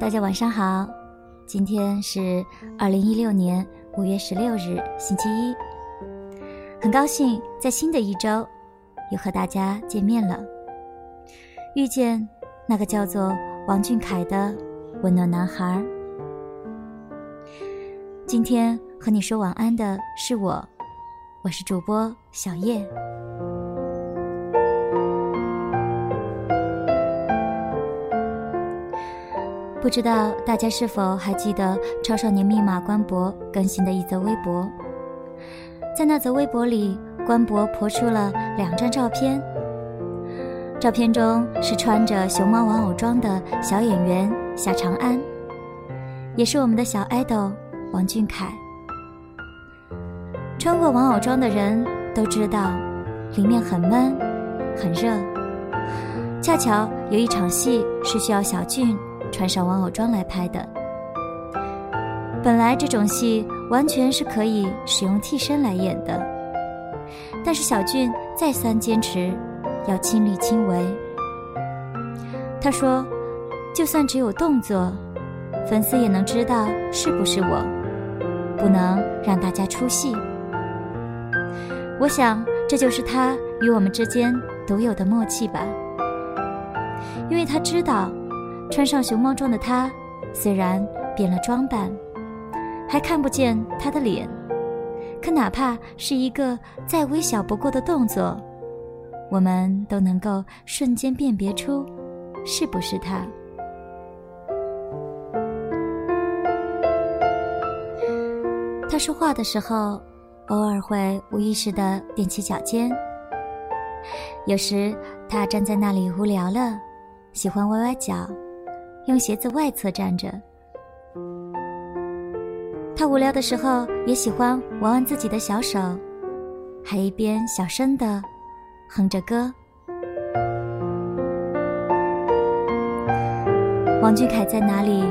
大家晚上好，今天是二零一六年五月十六日，星期一。很高兴在新的一周又和大家见面了，遇见那个叫做王俊凯的温暖男孩。今天和你说晚安的是我，我是主播小叶。不知道大家是否还记得超少年密码官博更新的一则微博？在那则微博里，官博泼出了两张照片。照片中是穿着熊猫玩偶装的小演员夏长安，也是我们的小爱豆王俊凯。穿过玩偶装的人都知道，里面很闷，很热。恰巧有一场戏是需要小俊。穿上玩偶装来拍的。本来这种戏完全是可以使用替身来演的，但是小俊再三坚持要亲力亲为。他说：“就算只有动作，粉丝也能知道是不是我，不能让大家出戏。”我想这就是他与我们之间独有的默契吧，因为他知道。穿上熊猫装的他，虽然变了装扮，还看不见他的脸，可哪怕是一个再微小不过的动作，我们都能够瞬间辨别出是不是他。他说话的时候，偶尔会无意识的踮起脚尖；有时他站在那里无聊了，喜欢歪歪脚。用鞋子外侧站着，他无聊的时候也喜欢玩玩自己的小手，还一边小声的哼着歌。王俊凯在哪里，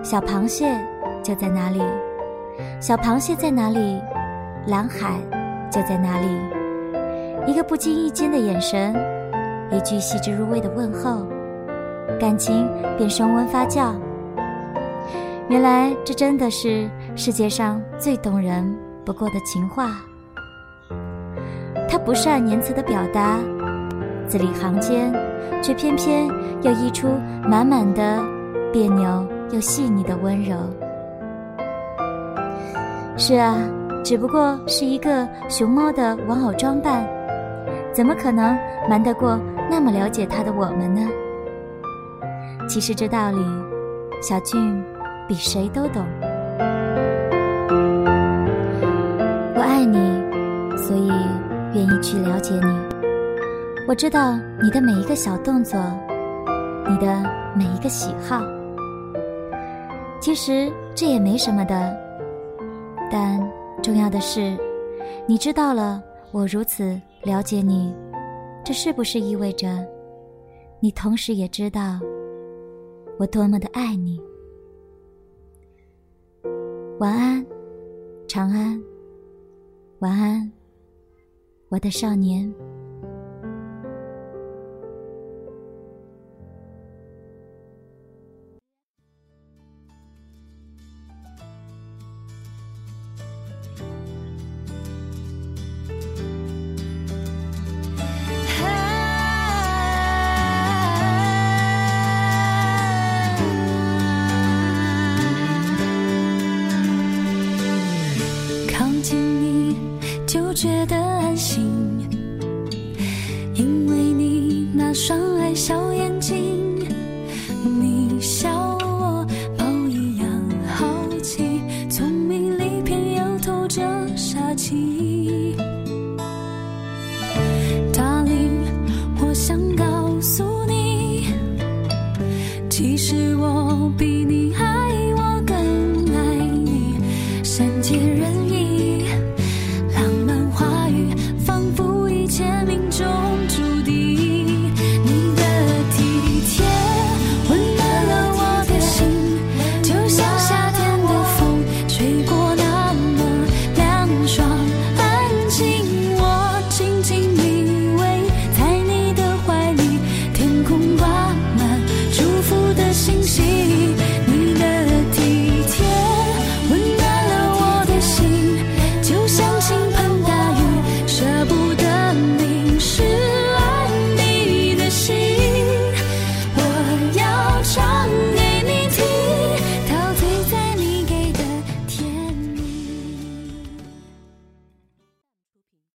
小螃蟹就在哪里；小螃蟹在哪里，蓝海就在哪里。一个不经意间的眼神，一句细致入微的问候。感情便升温发酵。原来这真的是世界上最动人不过的情话。他不善言辞的表达，字里行间，却偏偏又溢出满满的别扭又细腻的温柔。是啊，只不过是一个熊猫的玩偶装扮，怎么可能瞒得过那么了解他的我们呢？其实这道理，小俊比谁都懂。我爱你，所以愿意去了解你。我知道你的每一个小动作，你的每一个喜好。其实这也没什么的，但重要的是，你知道了我如此了解你，这是不是意味着，你同时也知道？我多么的爱你，晚安，长安，晚安，我的少年。觉得安心，因为你那双爱笑眼睛，你笑我猫一样好奇，聪明里偏又透着傻气。Darling，我想告诉你，其实我比你